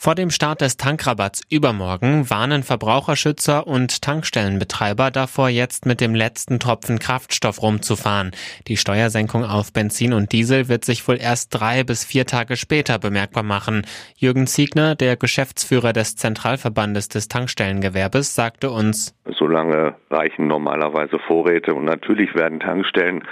Vor dem Start des Tankrabatts übermorgen warnen Verbraucherschützer und Tankstellenbetreiber davor, jetzt mit dem letzten Tropfen Kraftstoff rumzufahren. Die Steuersenkung auf Benzin und Diesel wird sich wohl erst drei bis vier Tage später bemerkbar machen. Jürgen Ziegner, der Geschäftsführer des Zentralverbandes des Tankstellengewerbes, sagte uns, Solange reichen normalerweise Vorräte und natürlich werden Tankstellen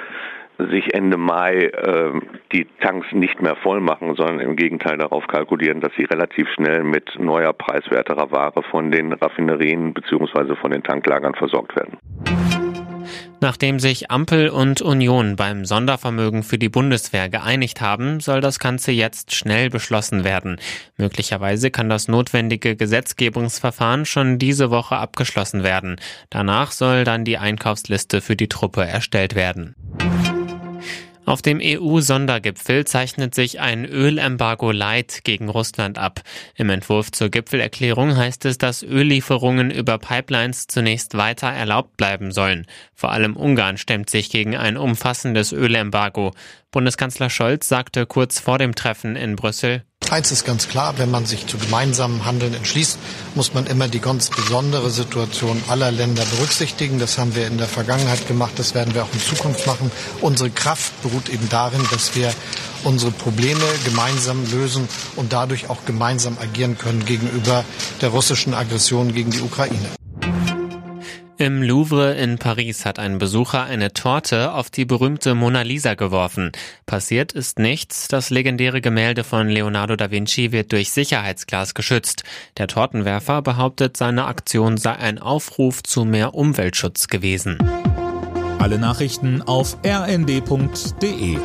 sich Ende Mai äh, die Tanks nicht mehr voll machen, sondern im Gegenteil darauf kalkulieren, dass sie relativ schnell mit neuer preiswerterer Ware von den Raffinerien bzw. von den Tanklagern versorgt werden. Nachdem sich Ampel und Union beim Sondervermögen für die Bundeswehr geeinigt haben, soll das Ganze jetzt schnell beschlossen werden. Möglicherweise kann das notwendige Gesetzgebungsverfahren schon diese Woche abgeschlossen werden. Danach soll dann die Einkaufsliste für die Truppe erstellt werden. Auf dem EU-Sondergipfel zeichnet sich ein Ölembargo Light gegen Russland ab. Im Entwurf zur Gipfelerklärung heißt es, dass Öllieferungen über Pipelines zunächst weiter erlaubt bleiben sollen. Vor allem Ungarn stemmt sich gegen ein umfassendes Ölembargo. Bundeskanzler Scholz sagte kurz vor dem Treffen in Brüssel, Eins ist ganz klar, wenn man sich zu gemeinsamen Handeln entschließt, muss man immer die ganz besondere Situation aller Länder berücksichtigen. Das haben wir in der Vergangenheit gemacht, das werden wir auch in Zukunft machen. Unsere Kraft beruht eben darin, dass wir unsere Probleme gemeinsam lösen und dadurch auch gemeinsam agieren können gegenüber der russischen Aggression gegen die Ukraine. Im Louvre in Paris hat ein Besucher eine Torte auf die berühmte Mona Lisa geworfen. Passiert ist nichts. Das legendäre Gemälde von Leonardo da Vinci wird durch Sicherheitsglas geschützt. Der Tortenwerfer behauptet, seine Aktion sei ein Aufruf zu mehr Umweltschutz gewesen. Alle Nachrichten auf rnd.de